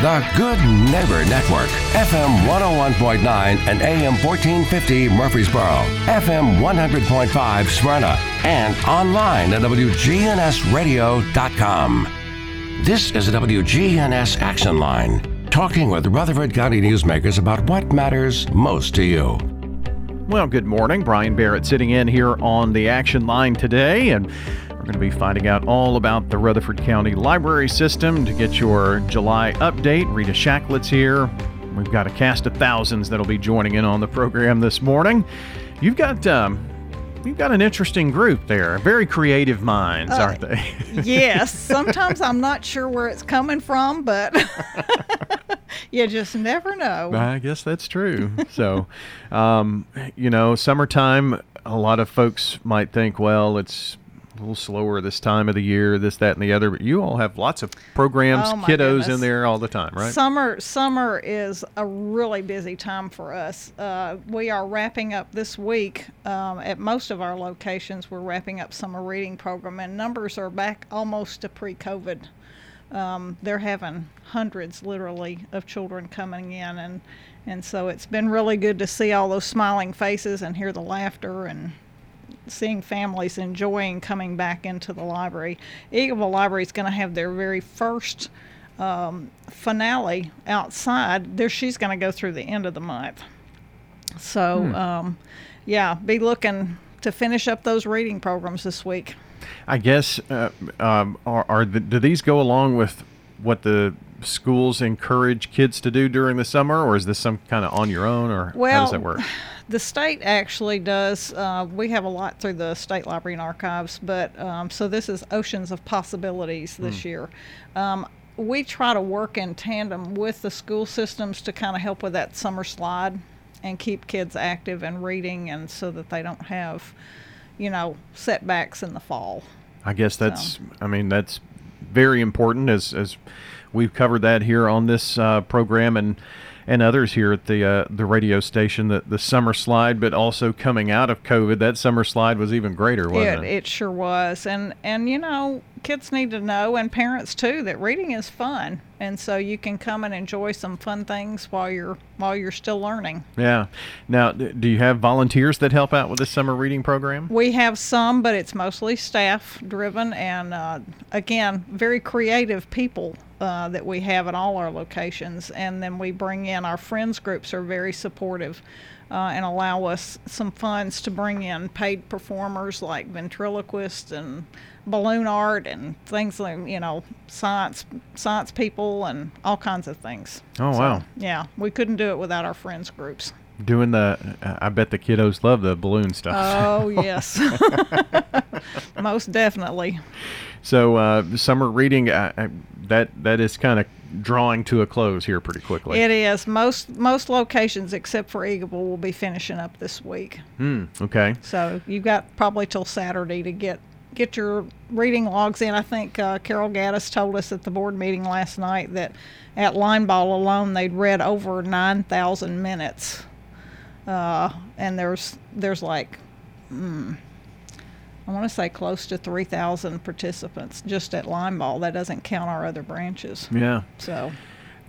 The Good Neighbor Network, FM 101.9 and AM 1450 Murfreesboro, FM 100.5 Smyrna, and online at WGNSradio.com. This is the WGNS Action Line, talking with Rutherford County newsmakers about what matters most to you. Well, good morning. Brian Barrett sitting in here on the Action Line today, and going to be finding out all about the Rutherford County Library System to get your July update. Rita Shacklett's here. We've got a cast of thousands that'll be joining in on the program this morning. You've got um, You've got an interesting group there. Very creative minds, uh, aren't they? yes. Sometimes I'm not sure where it's coming from, but you just never know. I guess that's true. so, um, you know, summertime, a lot of folks might think, well, it's a little slower this time of the year, this, that, and the other. But you all have lots of programs, oh kiddos goodness. in there all the time, right? Summer, summer is a really busy time for us. Uh, we are wrapping up this week um, at most of our locations. We're wrapping up summer reading program, and numbers are back almost to pre-COVID. Um, they're having hundreds, literally, of children coming in, and and so it's been really good to see all those smiling faces and hear the laughter and seeing families enjoying coming back into the library. Eagleville Library is going to have their very first um, finale outside. There, she's going to go through the end of the month. So, hmm. um, yeah, be looking to finish up those reading programs this week. I guess uh, um, are, are the, do these go along with what the schools encourage kids to do during the summer, or is this some kind of on your own, or well, how does that work? The state actually does. Uh, we have a lot through the state library and archives, but um, so this is Oceans of Possibilities this mm. year. Um, we try to work in tandem with the school systems to kind of help with that summer slide and keep kids active and reading, and so that they don't have, you know, setbacks in the fall. I guess that's. So. I mean, that's very important as as we've covered that here on this uh, program and and others here at the uh, the radio station the, the summer slide, but also coming out of COVID, that summer slide was even greater, wasn't it? It, it sure was, and and you know, kids need to know, and parents too, that reading is fun, and so you can come and enjoy some fun things while you're while you're still learning. Yeah. Now, do you have volunteers that help out with the summer reading program? We have some, but it's mostly staff driven, and uh, again, very creative people uh, that we have at all our locations. And then we bring in our friends groups are very supportive uh, and allow us some funds to bring in paid performers like ventriloquists and balloon art and things like you know science science people and all kinds of things. Oh so, wow! Yeah, we couldn't do it without our friends groups. Doing the, I bet the kiddos love the balloon stuff. Oh yes, most definitely. So uh, summer reading, uh, uh that that is kind of drawing to a close here pretty quickly. It is. Most most locations except for Eagleville will be finishing up this week. Hmm. Okay. So you've got probably till Saturday to get get your reading logs in. I think uh, Carol Gaddis told us at the board meeting last night that at Linebaugh alone they'd read over nine thousand minutes, uh, and there's there's like. Mm, I want to say close to 3,000 participants just at Linebaugh. That doesn't count our other branches. Yeah. So.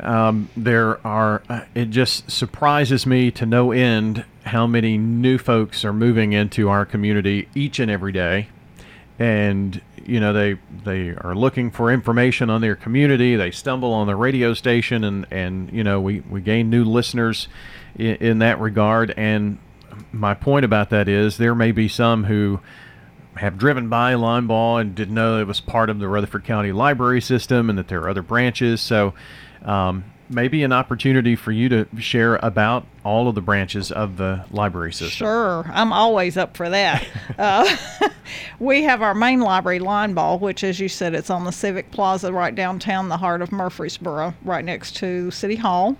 Um, there are, uh, it just surprises me to no end how many new folks are moving into our community each and every day. And, you know, they, they are looking for information on their community. They stumble on the radio station and, and you know, we, we gain new listeners in, in that regard. And my point about that is there may be some who, have driven by Linebaugh and didn't know it was part of the Rutherford County Library System and that there are other branches. So um, maybe an opportunity for you to share about all of the branches of the library system. Sure, I'm always up for that. uh, we have our main library, Linebaugh, which, as you said, it's on the Civic Plaza right downtown, the heart of Murfreesboro, right next to City Hall.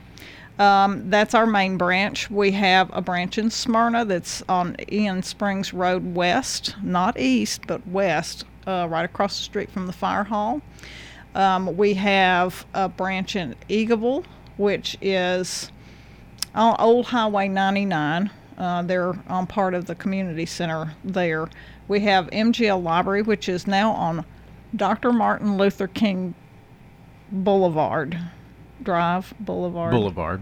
Um, that's our main branch. We have a branch in Smyrna that's on Enon Springs Road West, not east, but west, uh, right across the street from the fire hall. Um, we have a branch in Eagleville, which is on Old Highway 99. Uh, they're on part of the community center there. We have MGL Library, which is now on Dr. Martin Luther King Boulevard Drive Boulevard. Boulevard.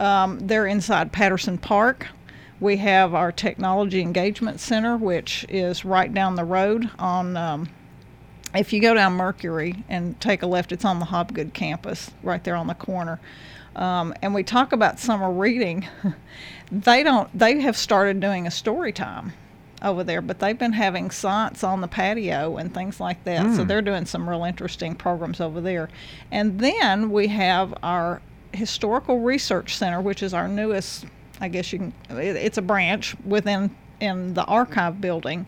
Um, they're inside Patterson Park. We have our Technology Engagement Center, which is right down the road on. Um, if you go down Mercury and take a left, it's on the Hobgood campus, right there on the corner. Um, and we talk about summer reading. they don't. They have started doing a story time over there, but they've been having science on the patio and things like that. Mm. So they're doing some real interesting programs over there. And then we have our Historical Research Center, which is our newest. I guess you can. It's a branch within in the archive building,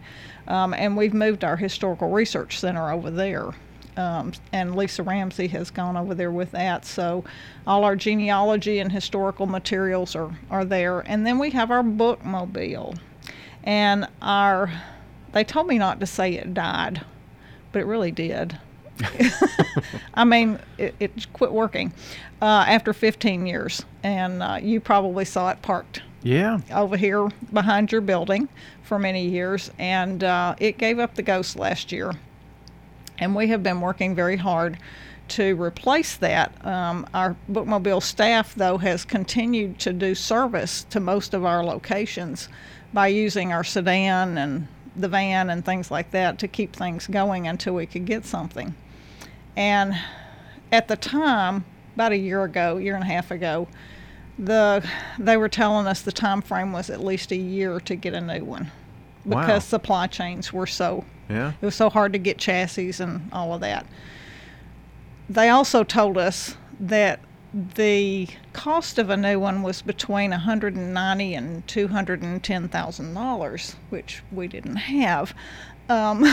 um, and we've moved our Historical Research Center over there. Um, and Lisa Ramsey has gone over there with that. So all our genealogy and historical materials are, are there. And then we have our bookmobile. And our, they told me not to say it died, but it really did. I mean, it, it, quit working uh, after 15 years. And uh, you probably saw it parked yeah over here behind your building for many years and uh, it gave up the ghost last year and we have been working very hard to replace that. Um, our bookmobile staff, though, has continued to do service to most of our locations by using our sedan and the van and things like that to keep things going until we could get something. And at the time, about a year ago, year and a half ago, the they were telling us the time frame was at least a year to get a new one because wow. supply chains were so yeah. It was so hard to get chassis and all of that. They also told us that the cost of a new one was between 190 and 210 thousand dollars, which we didn't have. Um,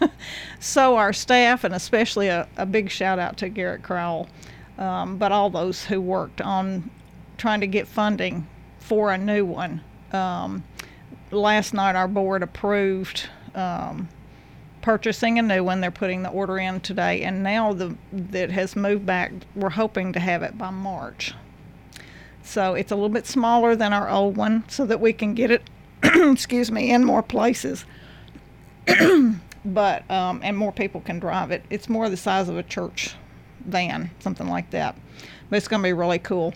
so our staff, and especially a, a, big shout out to Garrett Crowell, um, but all those who worked on trying to get funding for a new one. Um, last night, our board approved um, purchasing a new one. They're putting the order in today, and now the that has moved back. We're hoping to have it by March. So it's a little bit smaller than our old one, so that we can get it, excuse me, in more places. but um, and more people can drive it. It's more the size of a church van, something like that. But it's going to be really cool.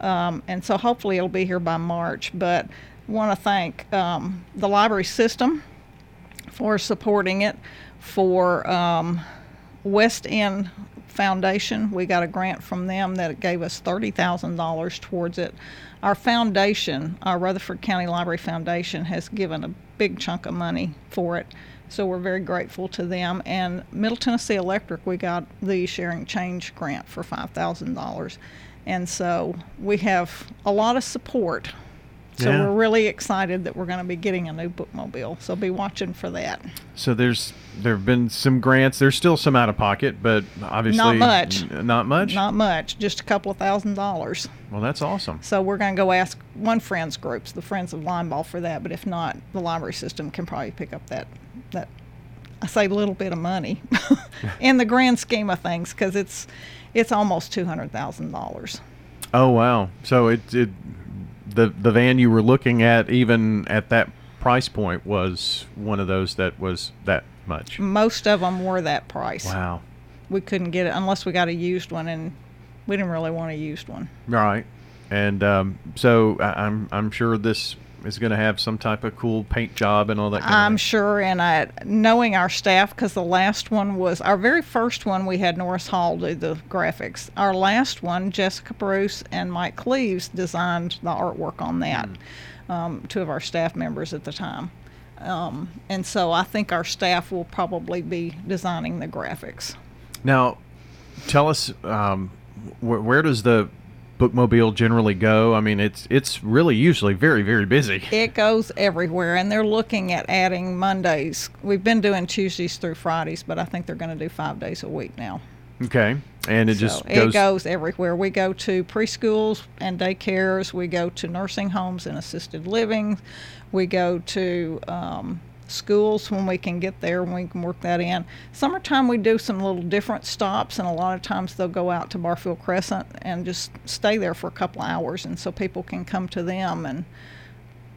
Um, and so hopefully it'll be here by March. But want to thank um, the library system for supporting it. For um, West End Foundation, we got a grant from them that gave us $30,000 towards it. Our foundation, our Rutherford County Library Foundation, has given a big chunk of money for it. So we're very grateful to them. And Middle Tennessee Electric, we got the Sharing Change grant for $5,000. And so we have a lot of support so yeah. we're really excited that we're going to be getting a new bookmobile. So be watching for that. So there's there have been some grants. There's still some out of pocket, but obviously not much. N- not much. Not much. Just a couple of thousand dollars. Well, that's awesome. So we're going to go ask one friends groups, the Friends of Linebaugh, for that. But if not, the library system can probably pick up that that I say a little bit of money in the grand scheme of things because it's it's almost two hundred thousand dollars. Oh wow! So it it the the van you were looking at, even at that price point, was one of those that was that much. Most of them were that price. Wow. We couldn't get it unless we got a used one, and we didn't really want a used one. Right. And um, so I'm I'm sure this is going to have some type of cool paint job and all that. I'm sure, and I, knowing our staff, because the last one was our very first one, we had Norris Hall do the graphics. Our last one, Jessica Bruce and Mike Cleaves designed the artwork on that. Mm. Um, two of our staff members at the time. Um, and so I think our staff will probably be designing the graphics. Now, tell us um, wh- where does the bookmobile generally go? I mean, it's it's really usually very very busy. It goes everywhere, and they're looking at adding Mondays. We've been doing Tuesdays through Fridays, but I think they're going to do five days a week now. Okay, and it so just goes. It goes everywhere. We go to preschools and daycares. We go to nursing homes and assisted living. We go to um, schools when we can get there and we can work that in. Summertime we do some little different stops and a lot of times they'll go out to Barfield Crescent and just stay there for a couple hours and so people can come to them and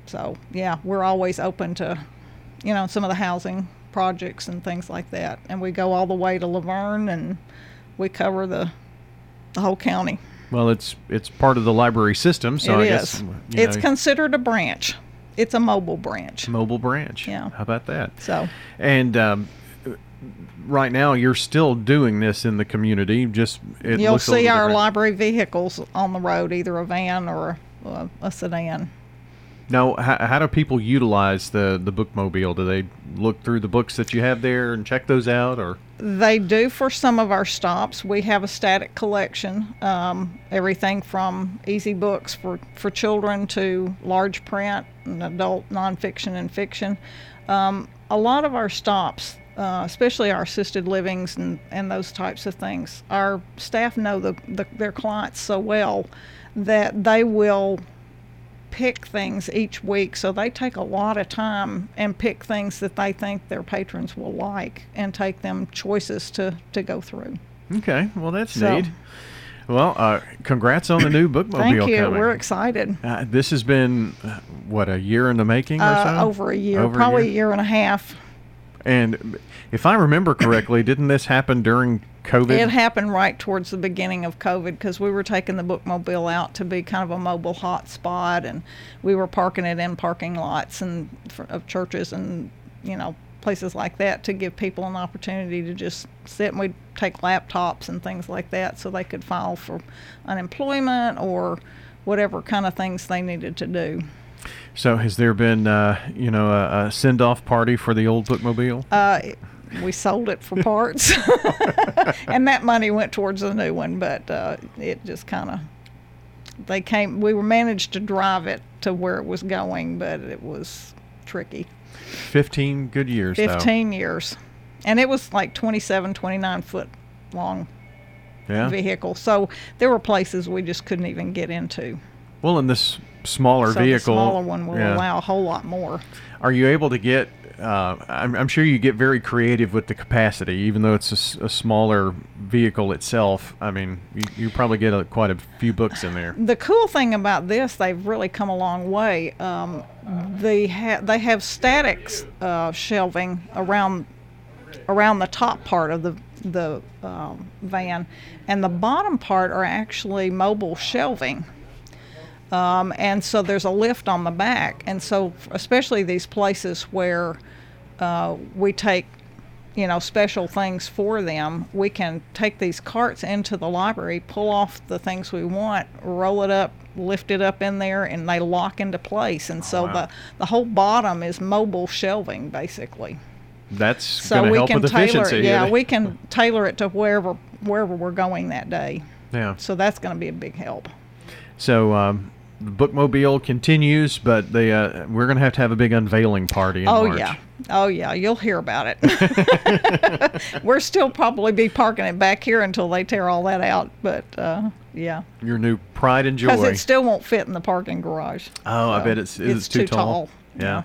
so yeah, we're always open to you know some of the housing projects and things like that. And we go all the way to La Vergne and we cover the the whole county. Well, it's it's part of the library system, so It I is. guess you It's considered a branch. It's a mobile branch. mobile branch. Yeah. How about that? So And um, right now, you're still doing this in the community. Just it you'll see our different. library vehicles on the road, either a van or a, a sedan. Now, how, how do people utilize the the bookmobile? Do they look through the books that you have there and check those out, or They do for some of our stops. We have a static collection, um, everything from easy books for, for children to large print and adult nonfiction and fiction. Um, a lot of our stops, uh, especially our assisted livings and, and those types of things, our staff know the, the, their clients so well that they will pick things each week. So they take a lot of time and pick things that they think their patrons will like and take them choices to, to go through. okay? Well, that's So- neat. Well, uh, congrats on the new bookmobile Thank you. coming. We're excited. Uh, this has been uh, what a year in the making, or Uh, so. over a year, Over a probably year? a year and a half. And if I remember correctly, didn't this happen during COVID? It happened right towards the beginning of COVID because we were taking the bookmobile out to be kind of a mobile hot spot, and we were parking it in parking lots and of churches and you know places like that to give people an opportunity to just sit and we'd take laptops and things like that so they could file for unemployment or whatever kind of things they needed to do. so, has there been, uh, you know, a, a send-off party for the old bookmobile? Uh, we sold it for parts, and that money went towards the new one. But uh, it just kind of they came. We were managed to drive it to where it was going, but it was tricky. Fifteen good years. though. 15 years, and it was like 27, 29 foot long Yeah. vehicle. So there were places we just couldn't even get into. Well, in this smaller so vehicle, the smaller one will yeah. allow a whole lot more. Are you able to get? Uh, I'm, I'm sure you get very creative with the capacity, even though it's a smaller vehicle itself. I mean, you, you probably get a, quite a few books in there. the cool thing about this, they've really come a long way. Um, they ha- they have statics uh, shelving around around the top part of the the um, van, and the bottom part are actually mobile shelving. Um, and so there's a lift on the back, and so especially these places where uh, we take you know special things for them we can take these carts into the library pull off the things we want roll it up lift it up in there and they lock into place. And so wow. the the whole bottom is mobile shelving basically. That's so going to we help can with tailor it. yeah we can tailor it to wherever wherever we're going that day. Yeah. so that's going to be a big help. So um, the bookmobile continues, but they uh, we're going to have to have a big unveiling party in oh March. yeah. Oh yeah. You'll hear about it. We're still probably be parking it back here until they tear all that out but uh, yeah. Your new pride and joy. Because it still won't fit in the parking garage. Oh, I bet it's it's it's too, too tall. Yeah.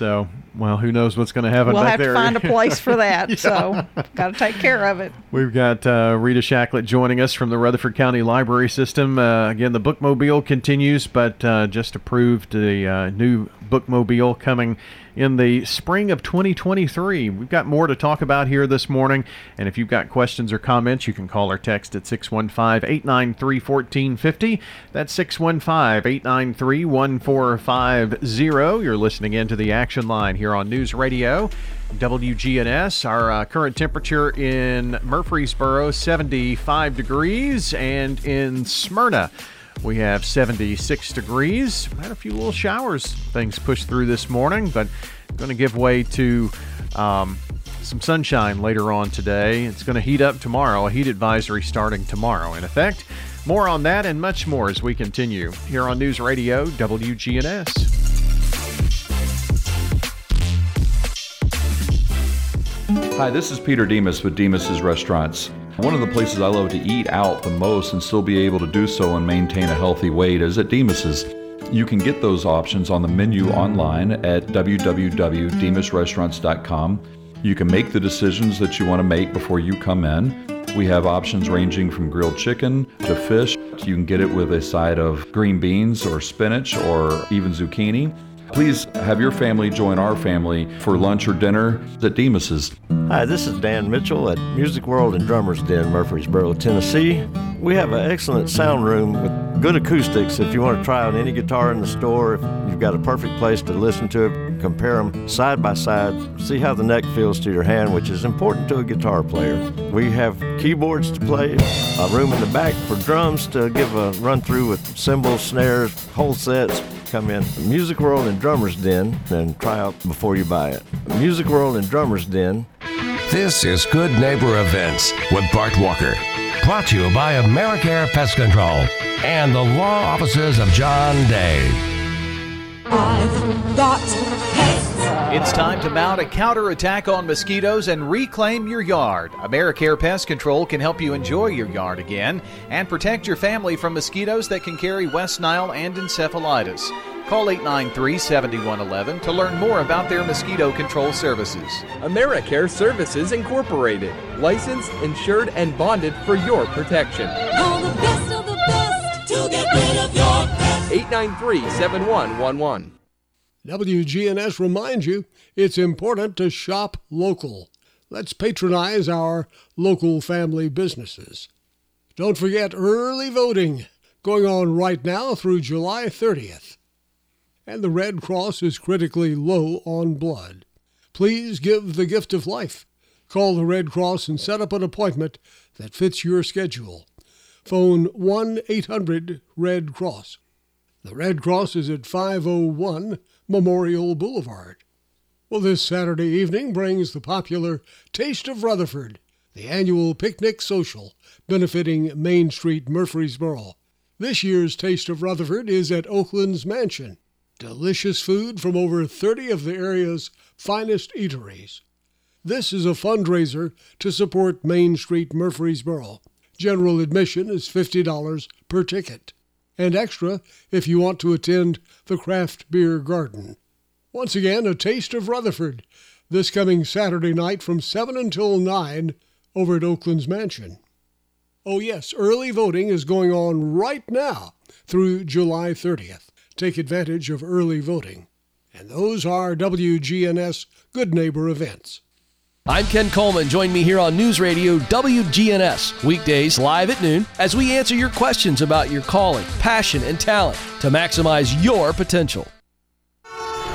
So, well, who knows what's going to happen we'll back have there? to find a place for that so got to take care of it We've got uh, Rita Shacklett joining us from the Rutherford County Library System. Uh, again, the bookmobile continues, but uh, just approved the uh, new bookmobile coming in the spring of 2023. We've got more to talk about here this morning, and if you've got questions or comments, you can call or text at 615 893 1450. That's 615 893 1450. You're listening in to the action line here on News Radio. WGNS. Our uh, current temperature in Murfreesboro 75 degrees, and in Smyrna we have 76 degrees. Had a few little showers, things pushed through this morning, but going to give way to um, some sunshine later on today. It's going to heat up tomorrow. A heat advisory starting tomorrow in effect. More on that and much more as we continue here on News Radio WGNS. Hi, this is Peter Demos with Demos's Restaurants. One of the places I love to eat out the most and still be able to do so and maintain a healthy weight is at Demos's. You can get those options on the menu online at www.demosrestaurants.com. You can make the decisions that you want to make before you come in. We have options ranging from grilled chicken to fish. You can get it with a side of green beans or spinach or even zucchini. Please have your family join our family for lunch or dinner at Demos's. Hi, this is Dan Mitchell at Music World and Drummers Den, Murfreesboro, Tennessee. We have an excellent sound room with good acoustics. If you want to try out any guitar in the store, if you've got a perfect place to listen to it, compare them side by side, see how the neck feels to your hand, which is important to a guitar player. We have keyboards to play, a room in the back for drums to give a run through with cymbals, snares, whole sets. Come in Music World and Drummers Den and try out before you buy it. Music World and Drummers Den. This is Good Neighbor Events with Bart Walker. Brought to you by Americare Pest Control and the law offices of John Day. I've got pests. It's time to mount a counterattack on mosquitoes and reclaim your yard. Americare Pest Control can help you enjoy your yard again and protect your family from mosquitoes that can carry West Nile and encephalitis. Call 893 7111 to learn more about their mosquito control services. Americare Services Incorporated, licensed, insured, and bonded for your protection. Call the best of the best to get rid of your pests. 893 7111. WGNS reminds you it's important to shop local. Let's patronize our local family businesses. Don't forget early voting going on right now through July 30th. And the Red Cross is critically low on blood. Please give the gift of life. Call the Red Cross and set up an appointment that fits your schedule. Phone 1 800 Red Cross. The Red Cross is at 501 Memorial Boulevard. Well, this Saturday evening brings the popular Taste of Rutherford, the annual picnic social benefiting Main Street, Murfreesboro. This year's Taste of Rutherford is at Oakland's Mansion. Delicious food from over 30 of the area's finest eateries. This is a fundraiser to support Main Street, Murfreesboro. General admission is $50 per ticket, and extra if you want to attend the craft beer garden. Once again, a taste of Rutherford this coming Saturday night from 7 until 9 over at Oakland's Mansion. Oh, yes, early voting is going on right now through July 30th. Take advantage of early voting. And those are WGNS Good Neighbor events. I'm Ken Coleman. Join me here on News Radio WGNS, weekdays live at noon, as we answer your questions about your calling, passion, and talent to maximize your potential.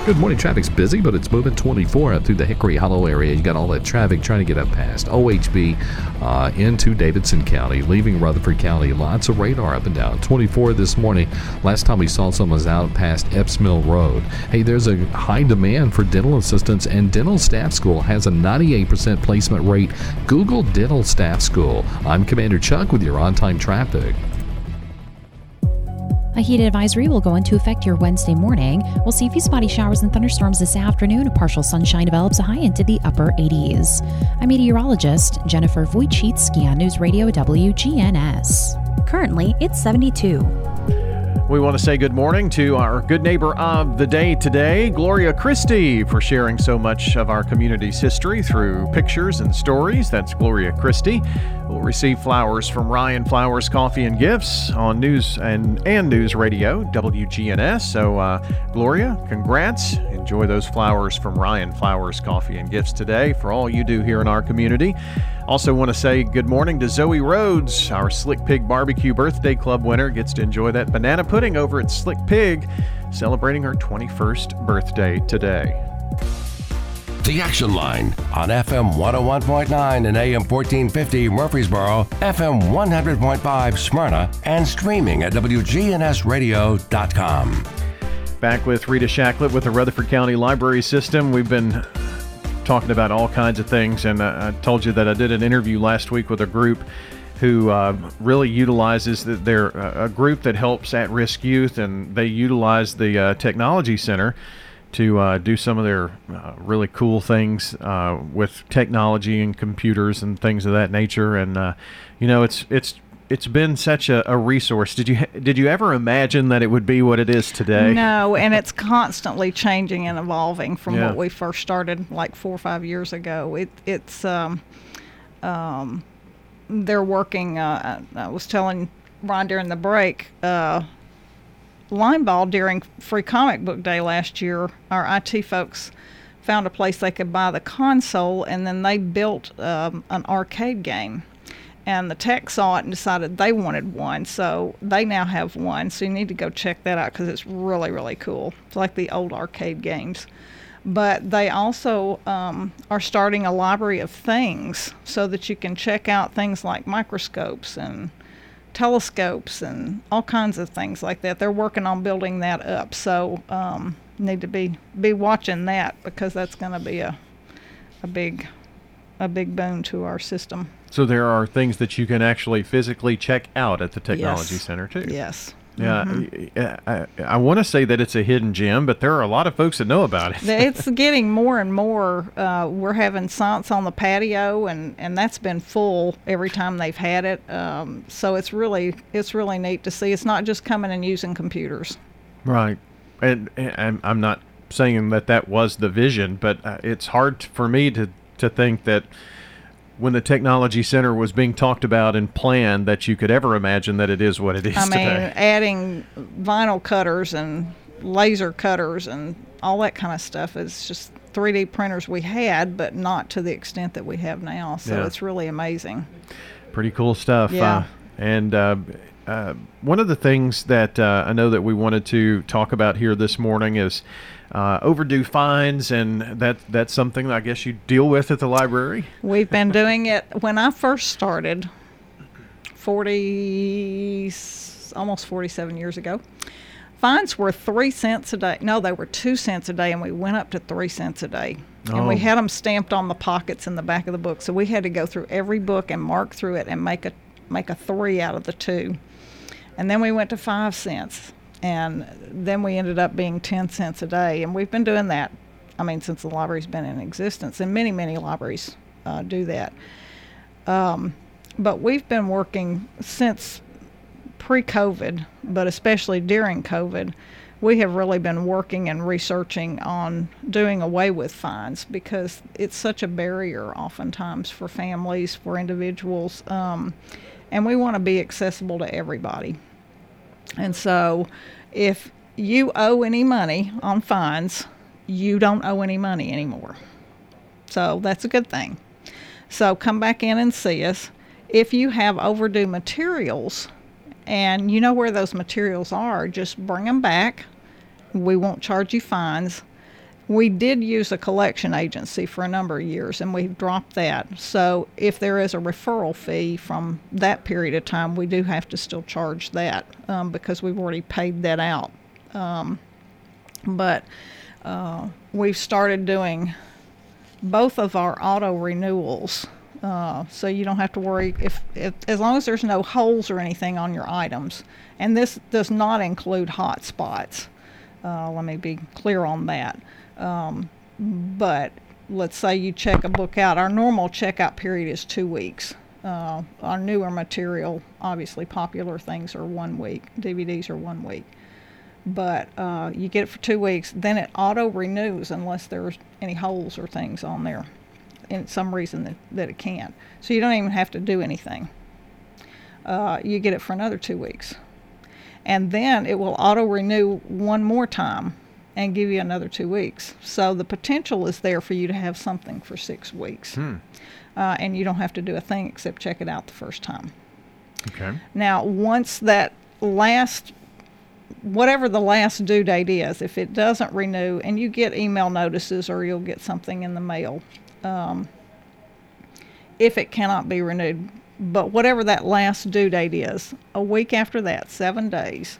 Good morning. Traffic's busy, but it's moving 24 up through the Hickory Hollow area. You got all that traffic trying to get up past OHB uh, into Davidson County, leaving Rutherford County. Lots of radar up and down. 24 this morning. Last time we saw someone was out past Epps Mill Road. Hey, there's a high demand for dental assistants, and Dental Staff School has a 98% placement rate. Google Dental Staff School. I'm Commander Chuck with your on time traffic. A heat advisory will go into effect your Wednesday morning. We'll see a few spotty showers and thunderstorms this afternoon. Partial sunshine develops a high into the upper 80s. I'm meteorologist Jennifer on News Radio WGNS. Currently, it's 72. We want to say good morning to our good neighbor of the day today, Gloria Christie, for sharing so much of our community's history through pictures and stories. That's Gloria Christie. We'll receive flowers from Ryan Flowers Coffee and Gifts on News and, and News Radio, WGNS. So, uh, Gloria, congrats. Enjoy those flowers from Ryan Flowers Coffee and Gifts today for all you do here in our community. Also, want to say good morning to Zoe Rhodes, our Slick Pig Barbecue Birthday Club winner. Gets to enjoy that banana pudding over at Slick Pig, celebrating her 21st birthday today. The Action Line on FM 101.9 and AM 1450 Murfreesboro, FM 100.5 Smyrna, and streaming at WGNSradio.com. Back with Rita Shacklett with the Rutherford County Library System. We've been talking about all kinds of things, and I, told you that I did an interview last week with a group who uh, really utilizes the, they're a group that helps at-risk youth, and they utilize the uh, technology center to uh, do some of their uh, really cool things uh, with technology and computers and things of that nature. And uh, you know, it's it's it's been such a, a, resource. Did you did you ever imagine that it would be what it is today? No, and it's constantly changing and evolving from Yeah. what we first started like four or five years ago. It it's um, um, they're working. Uh, I was telling Ron during the break. Uh, Linebaugh during Free Comic Book Day last year, our IT folks found a place they could buy the console, and then they built um, an arcade game. And the tech saw it and decided they wanted one, so they now have one. So you need to go check that out because it's really really cool. It's like the old arcade games. But they also um, are starting a library of things so that you can check out things like microscopes and telescopes and all kinds of things like that. They're working on building that up, so um, need to be be watching that because that's going to be a a big a big bone to our system. So there are things that you can actually physically check out at the technology Yes. center too. Yes. Yeah, Mhm. I, I, I want to say that it's a hidden gem, but there are a lot of folks that know about it. it's getting more and more. Uh, we're having science on the patio, and, and that's been full every time they've had it. Um, so it's really it's really neat to see. It's not just coming and using computers. Right, and, and I'm- I'm not saying that that was the vision, but uh, it's hard for me to to think that when the technology center was being talked about and planned, that you could ever imagine that it is what it is I mean, today. adding vinyl cutters and laser cutters and all that kind of stuff is just 3D printers we had, but not to the extent that we have now. So Yeah. it's really amazing. Pretty cool stuff. Yeah. Uh, and uh, uh, one of the things that uh, I know that we wanted to talk about here this morning is uh, overdue fines, and that that's something that I guess you deal with at the library. We've been doing it when I first started, 40, almost 47 years ago. Fines were three cents a day. No, they were two cents a day, and we went up to three cents a day. And we Oh. had them stamped on the pockets in the back of the book, so we had to go through every book and mark through it and make a make a three out of the two. And then we went to five cents, and then we ended up being ten cents a day, and we've been doing that. I mean, since the library's been in existence, and many many libraries uh, do that. Um, but we've been working since pre-COVID, but especially during COVID, we have really been working and researching on doing away with fines because it's such a barrier oftentimes for families, for individuals, um, and we want to be accessible to everybody. And so, if you owe any money on fines, you don't owe any money anymore. So that's a good thing. So come back in and see us. If you have overdue materials and you know where those materials are, just bring them back. We won't charge you fines. We did use a collection agency for a number of years and we've dropped that. So if there is a referral fee from that period of time, we do have to still charge that um, because we've already paid that out. Um, but uh, we've started doing both of our auto renewals. Uh, so you don't have to worry if, if as long as there's no holes or anything on your items. And this does not include hot spots. Uh, let me be clear on that. Um, but let's say you check a book out. Our normal checkout period is two weeks. Uh, our newer material, obviously popular things are one week. DVDs are one week but uh, you get it for two weeks. Then it auto renews unless there's any holes or things on there, in some reason that, that it can't. So you don't even have to do anything. Uh, you get it for another two weeks, and then it will auto renew one more time and give you another two weeks. So the potential is there for you to have something for six weeks, Hmm. uh, and you don't have to do a thing except check it out the first time. Okay. Now, once that last, whatever the last due date is, if it doesn't renew, and you get email notices or you'll get something in the mail, um, if it cannot be renewed, but whatever that last due date is, a week after that, seven days,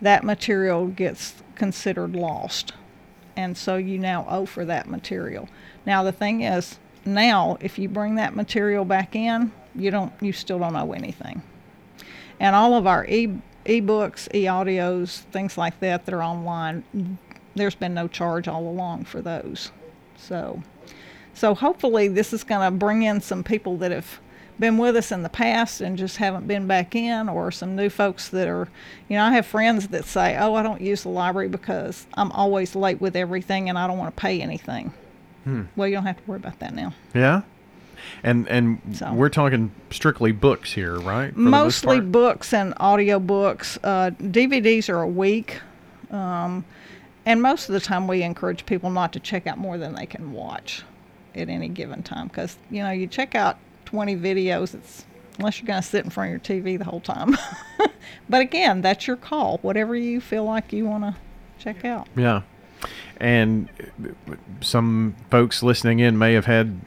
that material gets considered lost. And so you now owe for that material. Now, the thing is, now if you bring that material back in, you don't, you still don't owe anything and all of our e ebooks, e-audios, things like that that are online, there's been no charge all along for those. So, so hopefully this is going to bring in some people that have been with us in the past and just haven't been back in, or some new folks that are, you know, I have friends that say, "Oh, I don't use the library because I'm always late with everything and I don't want to pay anything." Hmm. Well, you don't have to worry about that now. Yeah. And and So- we're talking strictly books here, right? For the most mostly books and audio books. Uh, DVDs are a week, um, and most of the time we encourage people not to check out more than they can watch at any given time. Because you know, you check out 20 videos, it's unless you're going to sit in front of your TV the whole time. but again, that's your call. Whatever you feel like you want to check out. Yeah. And some folks listening in may have had,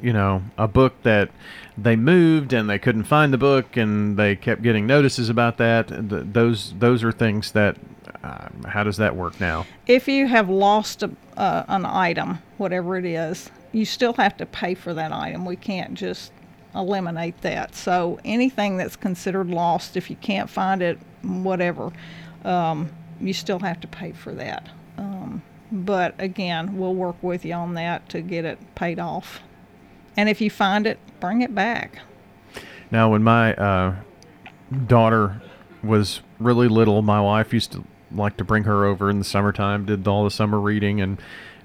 you know, a book that they moved and they couldn't find the book and they kept getting notices about that. Th- those those are things that. Uh, how does that work now? If you have lost a, uh, an item, whatever it is, you still have to pay for that item. We can't just eliminate that. So anything that's considered lost, if you can't find it, whatever, um, you still have to pay for that. Um, but again, we'll work with you on that to get it paid off. And if you find it, bring it back. Now, when my uh, daughter was really little, my wife used to like to bring her over in the summertime, did all the summer reading, and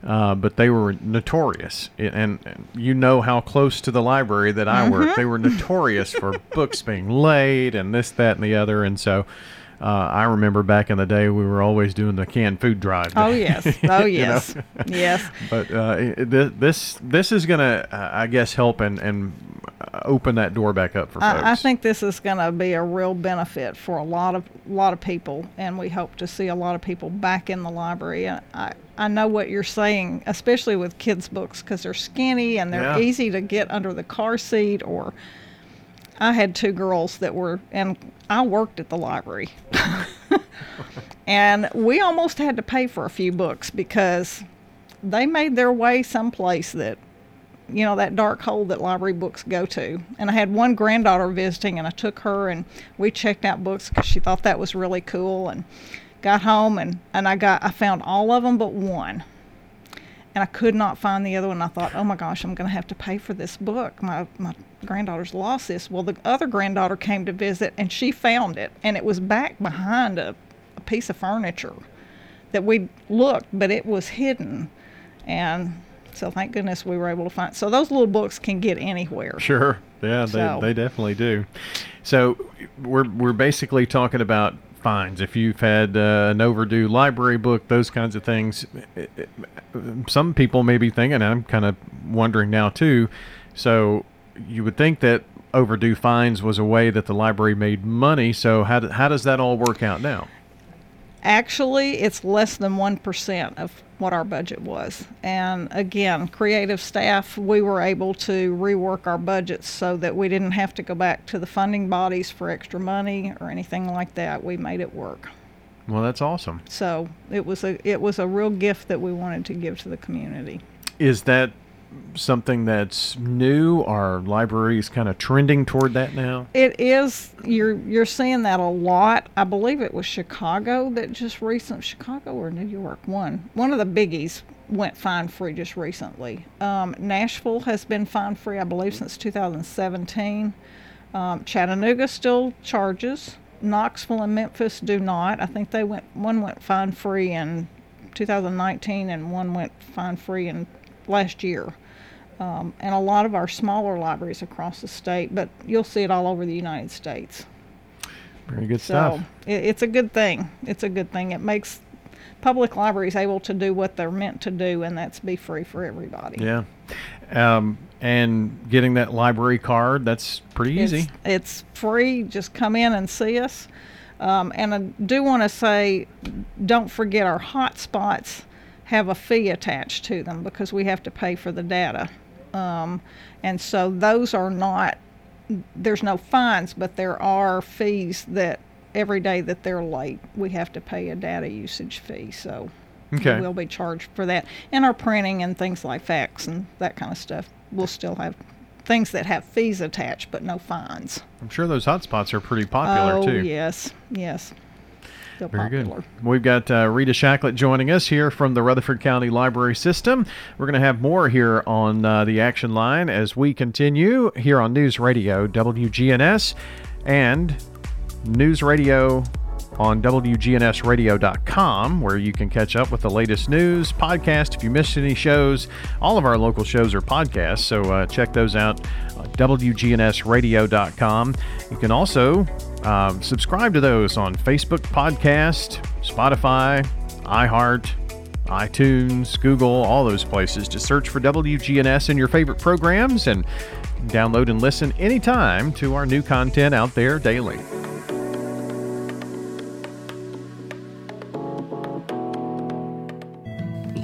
uh, but they were notorious, and, and, you know how close to the library that I mm-hmm. work. They were notorious for books being late and this, that, and the other, and so. Uh, I remember back in the day we were always doing the canned food drive. Oh yes, oh yes, yes. But uh, this this is gonna, uh, I guess, help and and open that door back up for folks. I, I think this is going to be a real benefit for a lot of lot of people, and we hope to see a lot of people back in the library. I I know what you're saying, especially with kids' books, because they're skinny and they're yeah. easy to get under the car seat. Or I had two girls that were, and I worked at the library, and we almost had to pay for a few books because they made their way someplace that you know that dark hole that library books go to and i had one granddaughter visiting and i took her and we checked out books because she thought that was really cool and got home and, and i got i found all of them but one and i could not find the other one i thought oh my gosh i'm going to have to pay for this book my, my granddaughter's lost this well the other granddaughter came to visit and she found it and it was back behind a, a piece of furniture that we looked but it was hidden and so thank goodness we were able to find. So those little books can get anywhere. Sure. Yeah, so. they, they definitely do. So we're we're basically talking about fines. If you've had uh, an overdue library book, those kinds of things. Some people may be thinking, I'm kind of wondering now too. So you would think that overdue fines was a way that the library made money. So how, do, how does that all work out now? Actually, it's less than 1% of what our budget was. And again, creative staff, we were able to rework our budgets so that we didn't have to go back to the funding bodies for extra money or anything like that. We made it work. Well, that's awesome. So it was a it was a real gift that we wanted to give to the community. Is that something that's new? Are libraries kind of trending toward that now? It is. You're you're seeing that a lot. I believe it was Chicago that just recent Chicago or New York one one of the biggies went fine free just recently. Um, Nashville has been fine free, I believe, since 2017. Um, Chattanooga still charges. Knoxville and Memphis do not. I think they went one went fine free in 2019 and one went fine free in last year. Um, and a lot of our smaller libraries across the state, but you'll see it all over the United States. Very good so stuff. It, it's a good thing. It's a good thing. It makes public libraries able to do what they're meant to do, and that's be free for everybody. Yeah. Um, and getting that library card, that's pretty easy. It's, it's free. Just come in and see us. Um, and I do want to say, don't forget our hot spots have a fee attached to them because we have to pay for the data. Um, and so those are not, there's no fines, but there are fees that every day that they're late, we have to pay a data usage fee. So okay. we'll be charged for that. And our printing and things like fax and that kind of stuff, we'll still have things that have fees attached, but no fines. I'm sure those hotspots are pretty popular oh, too. yes, yes. Very popular. good. We've got uh, Rita Shacklett joining us here from the Rutherford County Library System. We're going to have more here on uh, the action line as we continue here on News Radio WGNS and News Radio on WGNSradio.com, where you can catch up with the latest news, podcast. If you missed any shows, all of our local shows are podcasts, so uh, check those out. Uh, WGNSradio.com. You can also um, subscribe to those on Facebook Podcast, Spotify, iHeart, iTunes, Google, all those places. Just search for WGNS in your favorite programs and Download and listen anytime to our new content out there daily.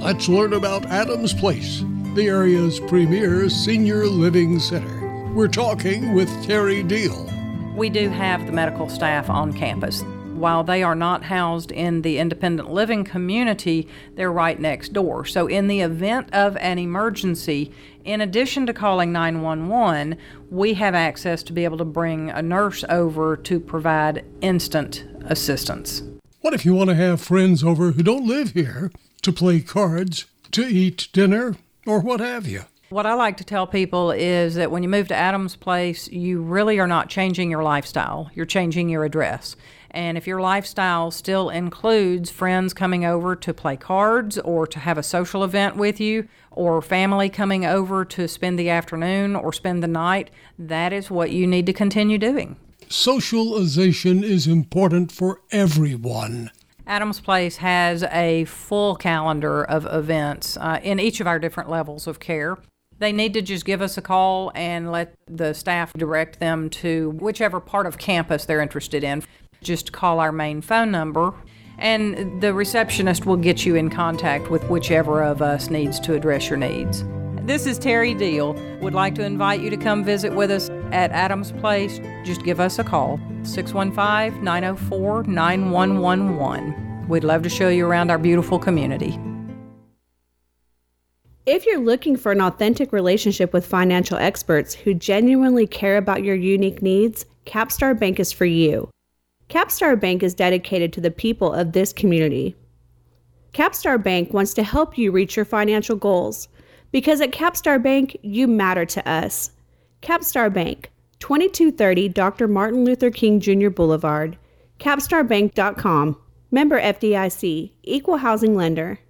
Let's learn about Adams Place, the area's premier senior living center. We're talking with Terry Deal. We do have the medical staff on campus. While they are not housed in the independent living community, they're right next door. So, in the event of an emergency, in addition to calling 911, we have access to be able to bring a nurse over to provide instant assistance. What if you want to have friends over who don't live here to play cards, to eat dinner, or what have you? What I like to tell people is that when you move to Adams Place, you really are not changing your lifestyle, you're changing your address. And if your lifestyle still includes friends coming over to play cards or to have a social event with you, or family coming over to spend the afternoon or spend the night, that is what you need to continue doing. Socialization is important for everyone. Adams Place has a full calendar of events uh, in each of our different levels of care. They need to just give us a call and let the staff direct them to whichever part of campus they're interested in. Just call our main phone number, and the receptionist will get you in contact with whichever of us needs to address your needs. This is Terry Deal. Would like to invite you to come visit with us at Adams Place. Just give us a call 615 904 9111. We'd love to show you around our beautiful community. If you're looking for an authentic relationship with financial experts who genuinely care about your unique needs, Capstar Bank is for you. Capstar Bank is dedicated to the people of this community. Capstar Bank wants to help you reach your financial goals because at Capstar Bank, you matter to us. Capstar Bank, 2230 Dr. Martin Luther King Jr. Boulevard, capstarbank.com. Member FDIC, Equal Housing Lender.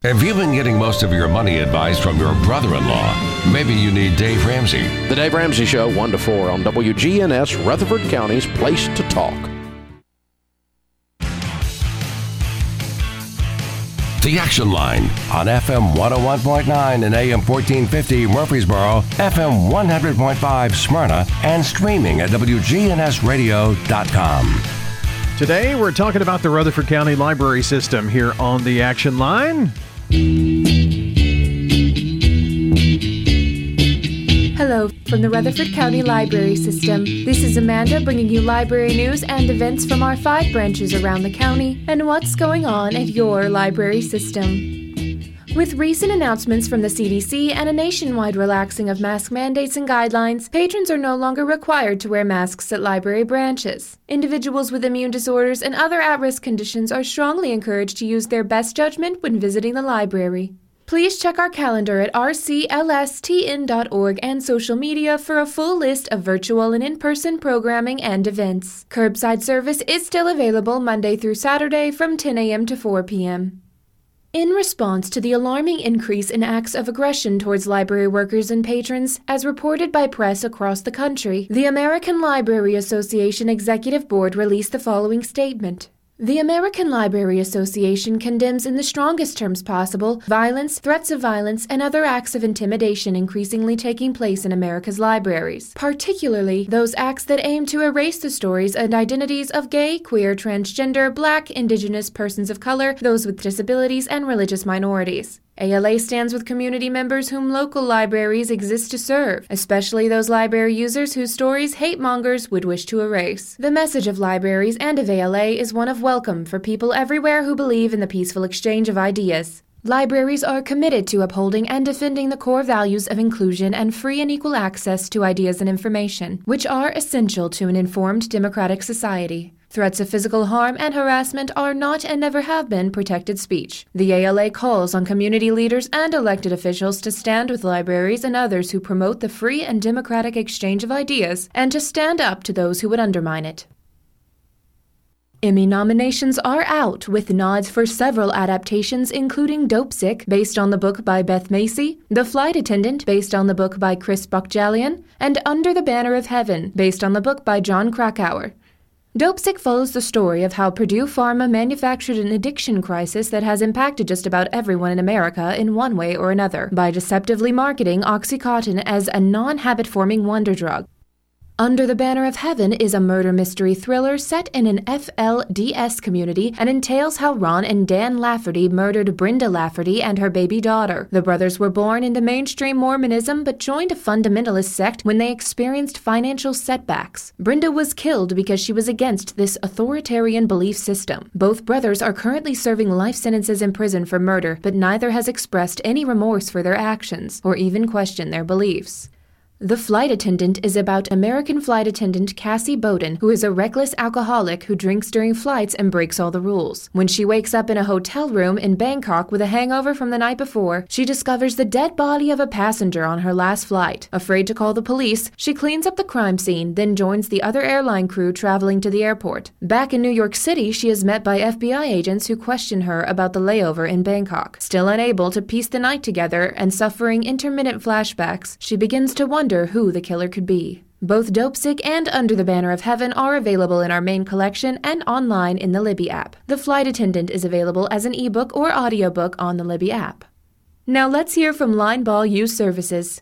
Have you been getting most of your money advice from your brother in law? Maybe you need Dave Ramsey. The Dave Ramsey Show, 1 to 4 on WGNS, Rutherford County's Place to Talk. The Action Line on FM 101.9 and AM 1450 Murfreesboro, FM 100.5 Smyrna, and streaming at WGNSradio.com. Today, we're talking about the Rutherford County Library System here on the Action Line. From the Rutherford County Library System. This is Amanda bringing you library news and events from our five branches around the county and what's going on at your library system. With recent announcements from the CDC and a nationwide relaxing of mask mandates and guidelines, patrons are no longer required to wear masks at library branches. Individuals with immune disorders and other at risk conditions are strongly encouraged to use their best judgment when visiting the library. Please check our calendar at rclstn.org and social media for a full list of virtual and in person programming and events. Curbside service is still available Monday through Saturday from 10 a.m. to 4 p.m. In response to the alarming increase in acts of aggression towards library workers and patrons, as reported by press across the country, the American Library Association Executive Board released the following statement. The American Library Association condemns in the strongest terms possible violence, threats of violence, and other acts of intimidation increasingly taking place in America's libraries, particularly those acts that aim to erase the stories and identities of gay, queer, transgender, black, indigenous, persons of color, those with disabilities, and religious minorities. ALA stands with community members whom local libraries exist to serve, especially those library users whose stories hate mongers would wish to erase. The message of libraries and of ALA is one of welcome for people everywhere who believe in the peaceful exchange of ideas. Libraries are committed to upholding and defending the core values of inclusion and free and equal access to ideas and information, which are essential to an informed democratic society. Threats of physical harm and harassment are not and never have been protected speech. The ALA calls on community leaders and elected officials to stand with libraries and others who promote the free and democratic exchange of ideas and to stand up to those who would undermine it. Emmy nominations are out, with nods for several adaptations, including Dopesick, based on the book by Beth Macy, The Flight Attendant, based on the book by Chris Bohjalian, and Under the Banner of Heaven, based on the book by Jon Krakauer. Dopesick follows the story of how Purdue Pharma manufactured an addiction crisis that has impacted just about everyone in America in one way or another by deceptively marketing Oxycontin as a non habit forming wonder drug. Under the Banner of Heaven is a murder mystery thriller set in an FLDS community and entails how Ron and Dan Lafferty murdered Brenda Lafferty and her baby daughter. The brothers were born into mainstream Mormonism but joined a fundamentalist sect when they experienced financial setbacks. Brenda was killed because she was against this authoritarian belief system. Both brothers are currently serving life sentences in prison for murder, but neither has expressed any remorse for their actions or even questioned their beliefs. The Flight Attendant is about American flight attendant Cassie Bowden, who is a reckless alcoholic who drinks during flights and breaks all the rules. When she wakes up in a hotel room in Bangkok with a hangover from the night before, she discovers the dead body of a passenger on her last flight. Afraid to call the police, she cleans up the crime scene, then joins the other airline crew traveling to the airport. Back in New York City, she is met by FBI agents who question her about the layover in Bangkok. Still unable to piece the night together and suffering intermittent flashbacks, she begins to wonder who the killer could be. Both Dopesick and Under the Banner of Heaven are available in our main collection and online in the Libby app. The Flight Attendant is available as an ebook or audiobook on the Libby app. Now let's hear from Linebaugh Youth Services.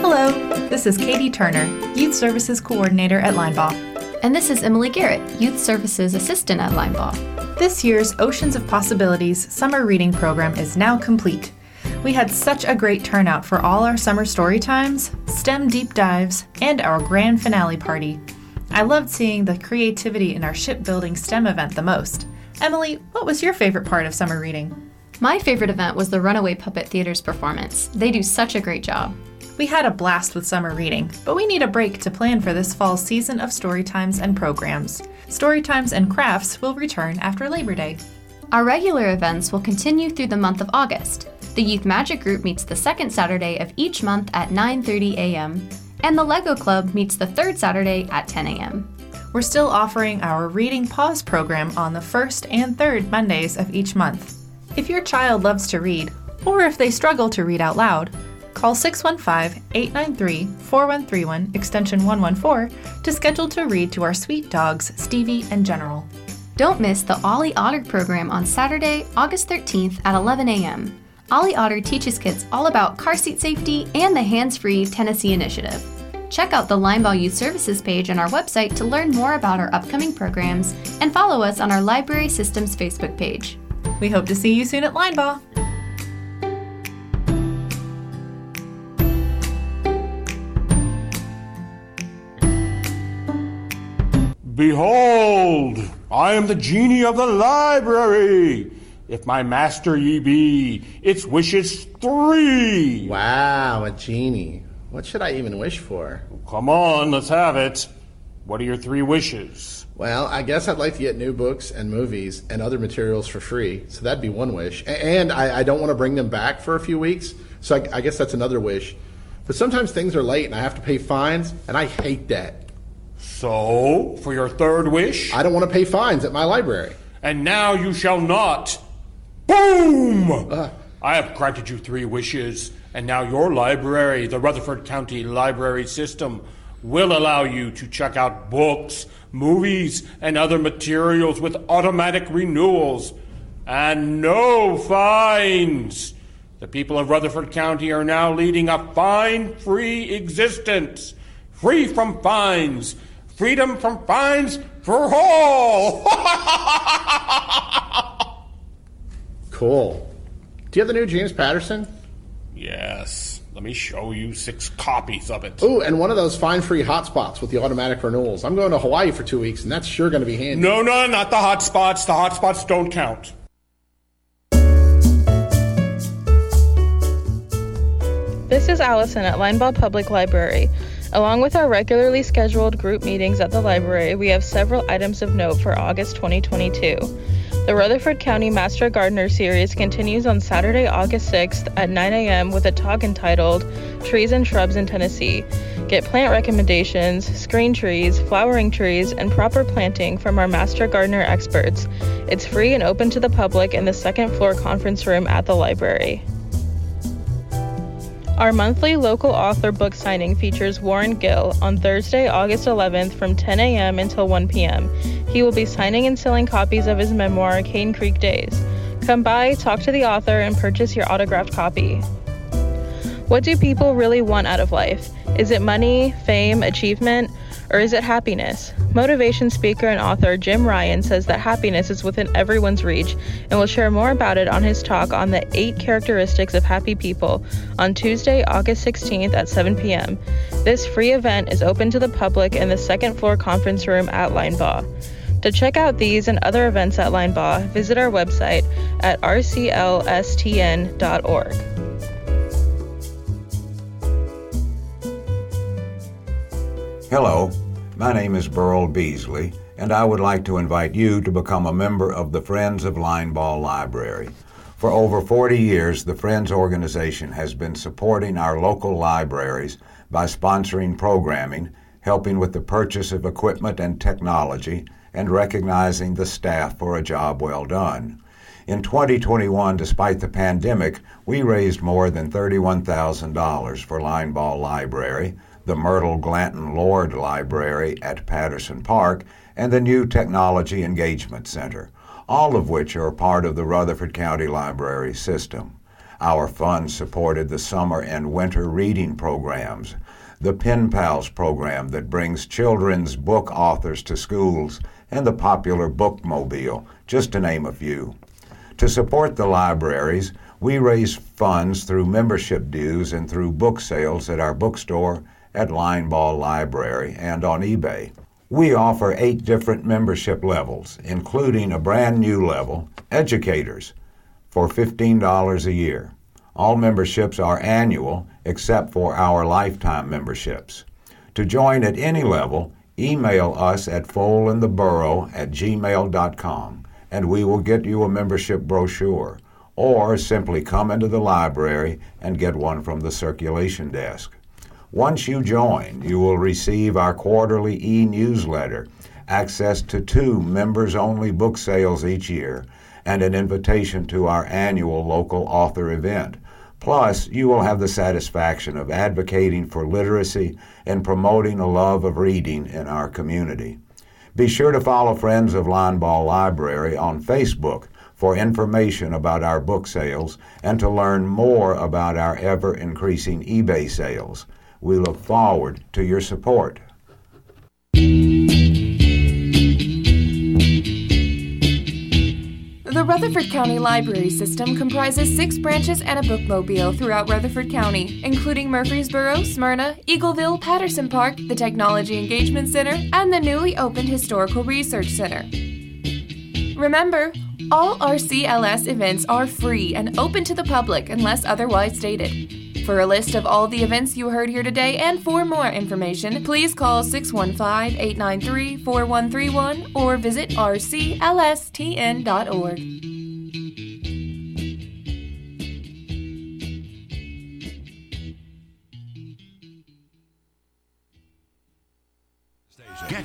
Hello, this is Katie Turner, Youth Services Coordinator at Linebaugh. And this is Emily Garrett, Youth Services Assistant at Linebaugh. This year's Oceans of Possibilities summer reading program is now complete. We had such a great turnout for all our summer story times, STEM deep dives, and our grand finale party. I loved seeing the creativity in our shipbuilding STEM event the most. Emily, what was your favorite part of summer reading? My favorite event was the Runaway Puppet Theater's performance. They do such a great job. We had a blast with summer reading, but we need a break to plan for this fall season of story times and programs. Story times and crafts will return after Labor Day. Our regular events will continue through the month of August. The Youth Magic Group meets the second Saturday of each month at 9:30 a.m., and the Lego Club meets the third Saturday at 10 a.m. We're still offering our Reading Paws program on the first and third Mondays of each month. If your child loves to read, or if they struggle to read out loud, call 615 893 4131 extension 114 to schedule to read to our sweet dogs, Stevie and General. Don't miss the Ollie Otter program on Saturday, August 13th at 11 a.m. Ollie Otter teaches kids all about car seat safety and the hands free Tennessee initiative. Check out the Linebaugh Youth Services page on our website to learn more about our upcoming programs and follow us on our Library Systems Facebook page. We hope to see you soon at Linebaugh. Behold, I am the genie of the library. If my master ye be, its wishes three. Wow, a genie. What should I even wish for? Come on, let's have it. What are your three wishes? Well, I guess I'd like to get new books and movies and other materials for free. So that'd be one wish. And I, I don't want to bring them back for a few weeks. So I, I guess that's another wish. But sometimes things are late and I have to pay fines, and I hate that. So, for your third wish? I don't want to pay fines at my library. And now you shall not. Boom! Uh, I have granted you three wishes, and now your library, the Rutherford County Library System, will allow you to check out books, movies, and other materials with automatic renewals and no fines. The people of Rutherford County are now leading a fine free existence, free from fines freedom from fines for all. cool. Do you have the new James Patterson? Yes. Let me show you six copies of it. Ooh, and one of those fine free hotspots with the automatic renewals. I'm going to Hawaii for two weeks, and that's sure going to be handy. No, no, not the hotspots. The hotspots don't count. This is Allison at Linebaugh Public Library. Along with our regularly scheduled group meetings at the library, we have several items of note for August 2022. The Rutherford County Master Gardener Series continues on Saturday, August 6th at 9 a.m. with a talk entitled Trees and Shrubs in Tennessee. Get plant recommendations, screen trees, flowering trees, and proper planting from our Master Gardener experts. It's free and open to the public in the second floor conference room at the library. Our monthly local author book signing features Warren Gill on Thursday, August 11th from 10 a.m. until 1 p.m. He will be signing and selling copies of his memoir, Cane Creek Days. Come by, talk to the author, and purchase your autographed copy. What do people really want out of life? Is it money, fame, achievement, or is it happiness? Motivation speaker and author Jim Ryan says that happiness is within everyone's reach and will share more about it on his talk on the eight characteristics of happy people on Tuesday, August 16th at 7 p.m. This free event is open to the public in the second floor conference room at Linebaugh. To check out these and other events at Linebaugh, visit our website at rclstn.org. Hello, my name is Burl Beasley, and I would like to invite you to become a member of the Friends of Linebaugh Library. For over 40 years, the Friends organization has been supporting our local libraries by sponsoring programming, helping with the purchase of equipment and technology, and recognizing the staff for a job well done. In 2021, despite the pandemic, we raised more than $31,000 for Linebaugh Library, the Myrtle Glanton Lord Library at Patterson Park, and the new Technology Engagement Center, all of which are part of the Rutherford County Library system. Our funds supported the summer and winter reading programs, the Pen Pals program that brings children's book authors to schools, and the popular Bookmobile, just to name a few. To support the libraries, we raise funds through membership dues and through book sales at our bookstore at Linebaugh Library and on eBay. We offer eight different membership levels, including a brand new level, Educators, for $15 a year. All memberships are annual except for our lifetime memberships. To join at any level, email us at foalandtheborough at gmail.com and we will get you a membership brochure, or simply come into the library and get one from the circulation desk. Once you join, you will receive our quarterly e newsletter, access to two members only book sales each year, and an invitation to our annual local author event. Plus, you will have the satisfaction of advocating for literacy and promoting a love of reading in our community. Be sure to follow Friends of Linebaugh Library on Facebook for information about our book sales and to learn more about our ever increasing eBay sales. We look forward to your support. The Rutherford County Library System comprises six branches and a bookmobile throughout Rutherford County, including Murfreesboro, Smyrna, Eagleville, Patterson Park, the Technology Engagement Center, and the newly opened Historical Research Center. Remember, all RCLS events are free and open to the public unless otherwise stated. For a list of all the events you heard here today and for more information, please call 615 893 4131 or visit rclstn.org.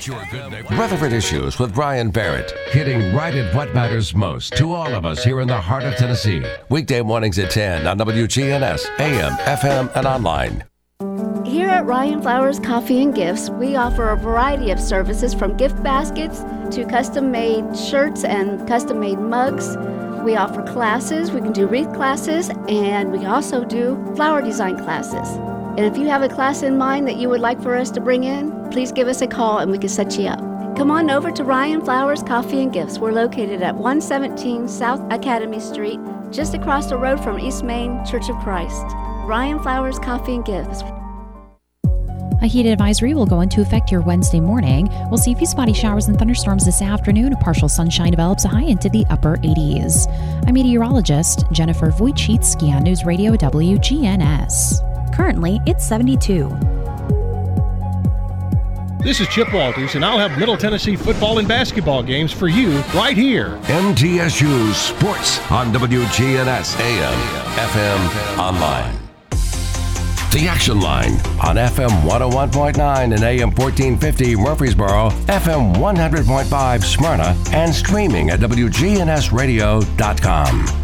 Get your good neighbor. Rutherford Issues with Brian Barrett, hitting right at what matters most to all of us here in the heart of Tennessee. Weekday mornings at 10 on WGNS, AM, FM, and online. Here at Ryan Flowers Coffee and Gifts, we offer a variety of services from gift baskets to custom made shirts and custom made mugs. We offer classes, we can do wreath classes, and we also do flower design classes. And if you have a class in mind that you would like for us to bring in, please give us a call and we can set you up. Come on over to Ryan Flowers Coffee and Gifts. We're located at 117 South Academy Street, just across the road from East Main Church of Christ. Ryan Flowers Coffee and Gifts. A heat advisory will go into effect here Wednesday morning. We'll see a few spotty showers and thunderstorms this afternoon. A partial sunshine develops a high into the upper 80s. I'm meteorologist Jennifer Wojcicki on News Radio WGNS. Currently, it's 72. This is Chip Walters, and I'll have Middle Tennessee football and basketball games for you right here. MTSU Sports on WGNS AM, FM, online. The Action Line on FM 101.9 and AM 1450 Murfreesboro, FM 100.5 Smyrna, and streaming at WGNSradio.com.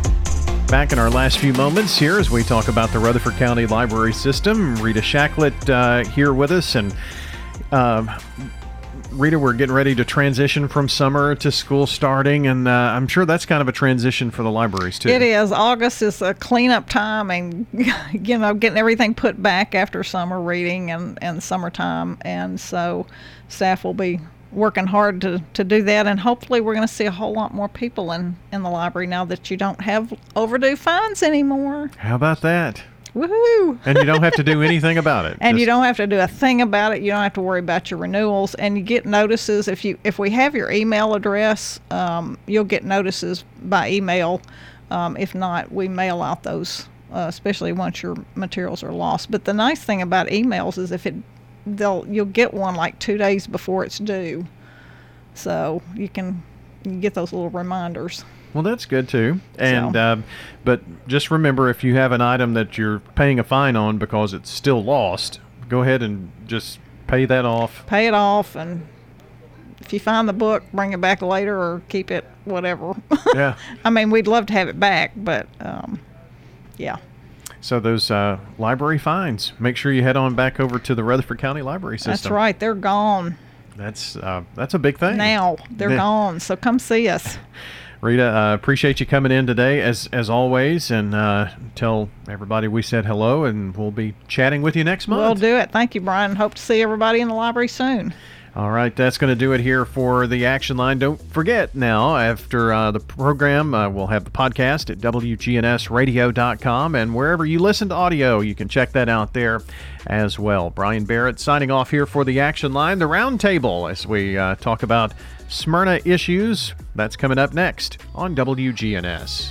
Back in our last few moments here as we talk about the Rutherford County Library System. Rita Shacklett uh, here with us. And uh, Rita, we're getting ready to transition from summer to school starting. And uh, I'm sure that's kind of a transition for the libraries, too. It is. August is a cleanup time and, you know, getting everything put back after summer reading and, and summertime. And so staff will be working hard to, to do that and hopefully we're going to see a whole lot more people in, in the library now that you don't have overdue fines anymore. How about that? Woohoo! And you don't have to do anything about it. and Just you don't have to do a thing about it. You don't have to worry about your renewals, and you get notices if you if we have your email address, um, you'll get notices by email. Um, if not, we mail out those, uh, especially once your materials are lost. But the nice thing about emails is if it they'll you'll get one like two days before it's due, so you can you get those little reminders. Well, that's good too. And so. uh, but just remember, if you have an item that you're paying a fine on because it's still lost, go ahead and just pay that off. Pay it off, and if you find the book, bring it back later or keep it, whatever. Yeah. I mean, we'd love to have it back, but um, yeah. So those uh, library fines, make sure you head on back over to the Rutherford County Library System. That's right, they're gone. That's uh, that's a big thing. Now they're yeah. gone, so come see us. Rita, uh, appreciate you coming in today as as always, and uh, tell everybody we said hello, and we'll be chatting with you next month. We'll do it. Thank you, Brian. Hope to see everybody in the library soon. All right, that's going to do it here for the action line. Don't forget now, after uh, the program, uh, we'll have the podcast at WGNSradio.com, and wherever you listen to audio, you can check that out there as well. Brian Barrett signing off here for the action line, the roundtable, as we uh, talk about Smyrna issues. That's coming up next on WGNS.